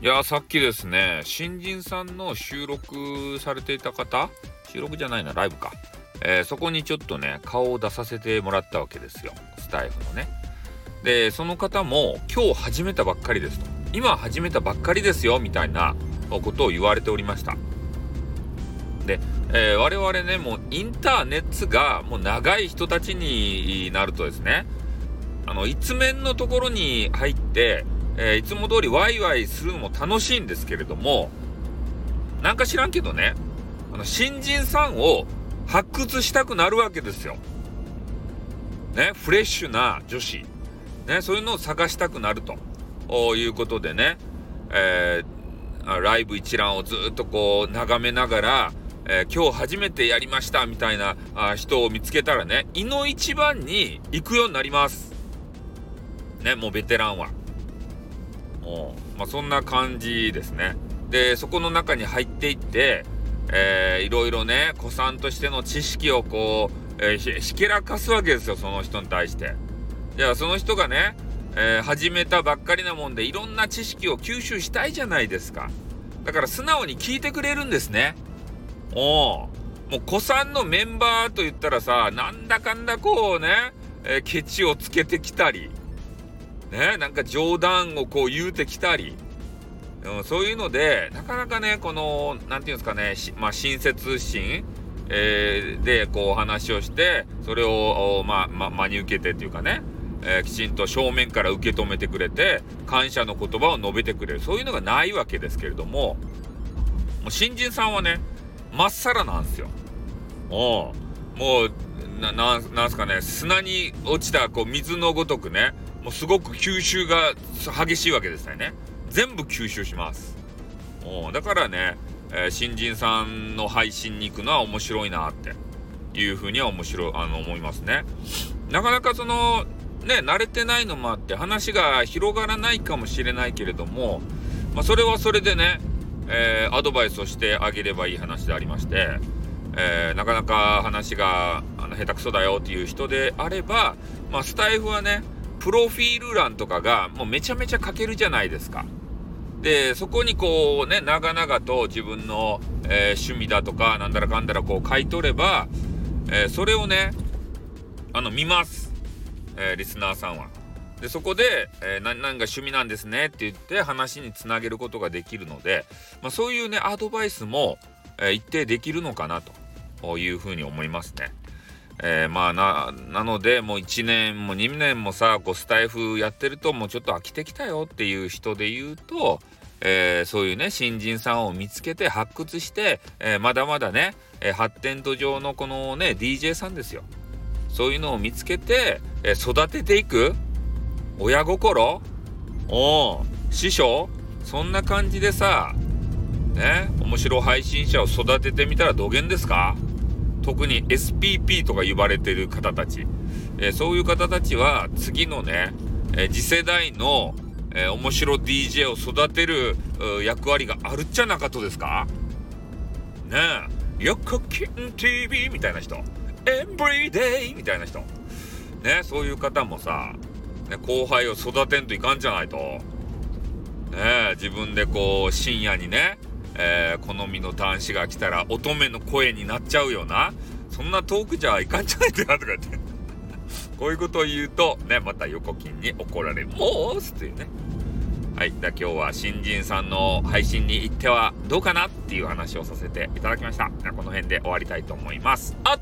いやさっきですね新人さんの収録されていた方？収録じゃないなライブか、えー、そこにちょっとね顔を出させてもらったわけですよ。スタイフのね。でその方も今日始めたばっかりですと。今始めたばっかりですよみたいなことを言われておりました。で、えー、我々ねもうインターネットがもう長い人たちになるとですねあの一面のところに入ってえー、いつも通りワイワイするのも楽しいんですけれども、なんか知らんけどね、あの、新人さんを発掘したくなるわけですよ。ね、フレッシュな女子。ね、そういうのを探したくなるということでね、えー、ライブ一覧をずっとこう眺めながら、えー、今日初めてやりましたみたいなあ人を見つけたらね、いの一番に行くようになります。ね、もうベテランは。まあ、そんな感じですね。で、そこの中に入っていって、えー、いろいろね、子さんとしての知識をこう、えー、ひけらかすわけですよ、その人に対して。じゃあ、その人がね、えー、始めたばっかりなもんで、いろんな知識を吸収したいじゃないですか。だから素直に聞いてくれるんですね。おもう子さんのメンバーと言ったらさ、なんだかんだこうね、えー、ケチをつけてきたり、ね、なんか冗談をこう言うてきたり、うん、そういうので、なかなかね、この、なんていうんですかね、まあ、親切心、えー、で、こう話をして、それを、まあ、ま、真に受けてっていうかね、えー、きちんと正面から受け止めてくれて、感謝の言葉を述べてくれる。そういうのがないわけですけれども、もう新人さんはね、まっさらなんですよ。もう、もう、な、ななんすかね、砂に落ちたこう水のごとくね、もうすごく吸収が激しいわけですよね。全部吸収します。だからね、えー、新人さんの配信に行くのは面白いなっていうふうには面白、あの、思いますね。なかなかその、ね、慣れてないのもあって話が広がらないかもしれないけれども、まあ、それはそれでね、えー、アドバイスをしてあげればいい話でありまして、えー、なかなか話があの下手くそだよっていう人であれば、まあ、スタイフはね、プロフィール欄とかがもうめちゃめちゃ書けるじゃないですか。で、そこにこうね、長々と自分の、えー、趣味だとか、なんだらかんだらこう書いとれば、えー、それをね、あの、見ます。えー、リスナーさんは。で、そこで、えー、何が趣味なんですねって言って話につなげることができるので、まあ、そういうね、アドバイスも、え、一定できるのかなというふうに思いますね。えー、まあな、なので、もう1年も2年もさ、こうスタイフやってると、もうちょっと飽きてきたよっていう人で言うと、えー、そういうね、新人さんを見つけて発掘して、えー、まだまだね、え発展途上のこのね、DJ さんですよ。そういうのを見つけて、え育てていく親心お師匠そんな感じでさ、ね、面白配信者を育ててみたらどげんですか？特に SPP とか言われてる方たち、えー、そういう方たちは次のね、えー、次世代の、えー、面白 DJ を育てる役割があるっちゃなかとですか？ねえ、横金 TV みたいな人、エンブリデイみたいな人、ね、そういう方もさ、ね、後輩を育てんといかんじゃないと。ねえ自分でこう深夜にね、えー、好みの男子が来たら乙女の声になっちゃうよな、そんなトークじゃいかんじゃないかとか言って。こういうことを言うと、ね、また横金に怒られますっていうね。はい。だ今日は新人さんの配信に行ってはどうかなっていう話をさせていただきました。この辺で終わりたいと思います。あっ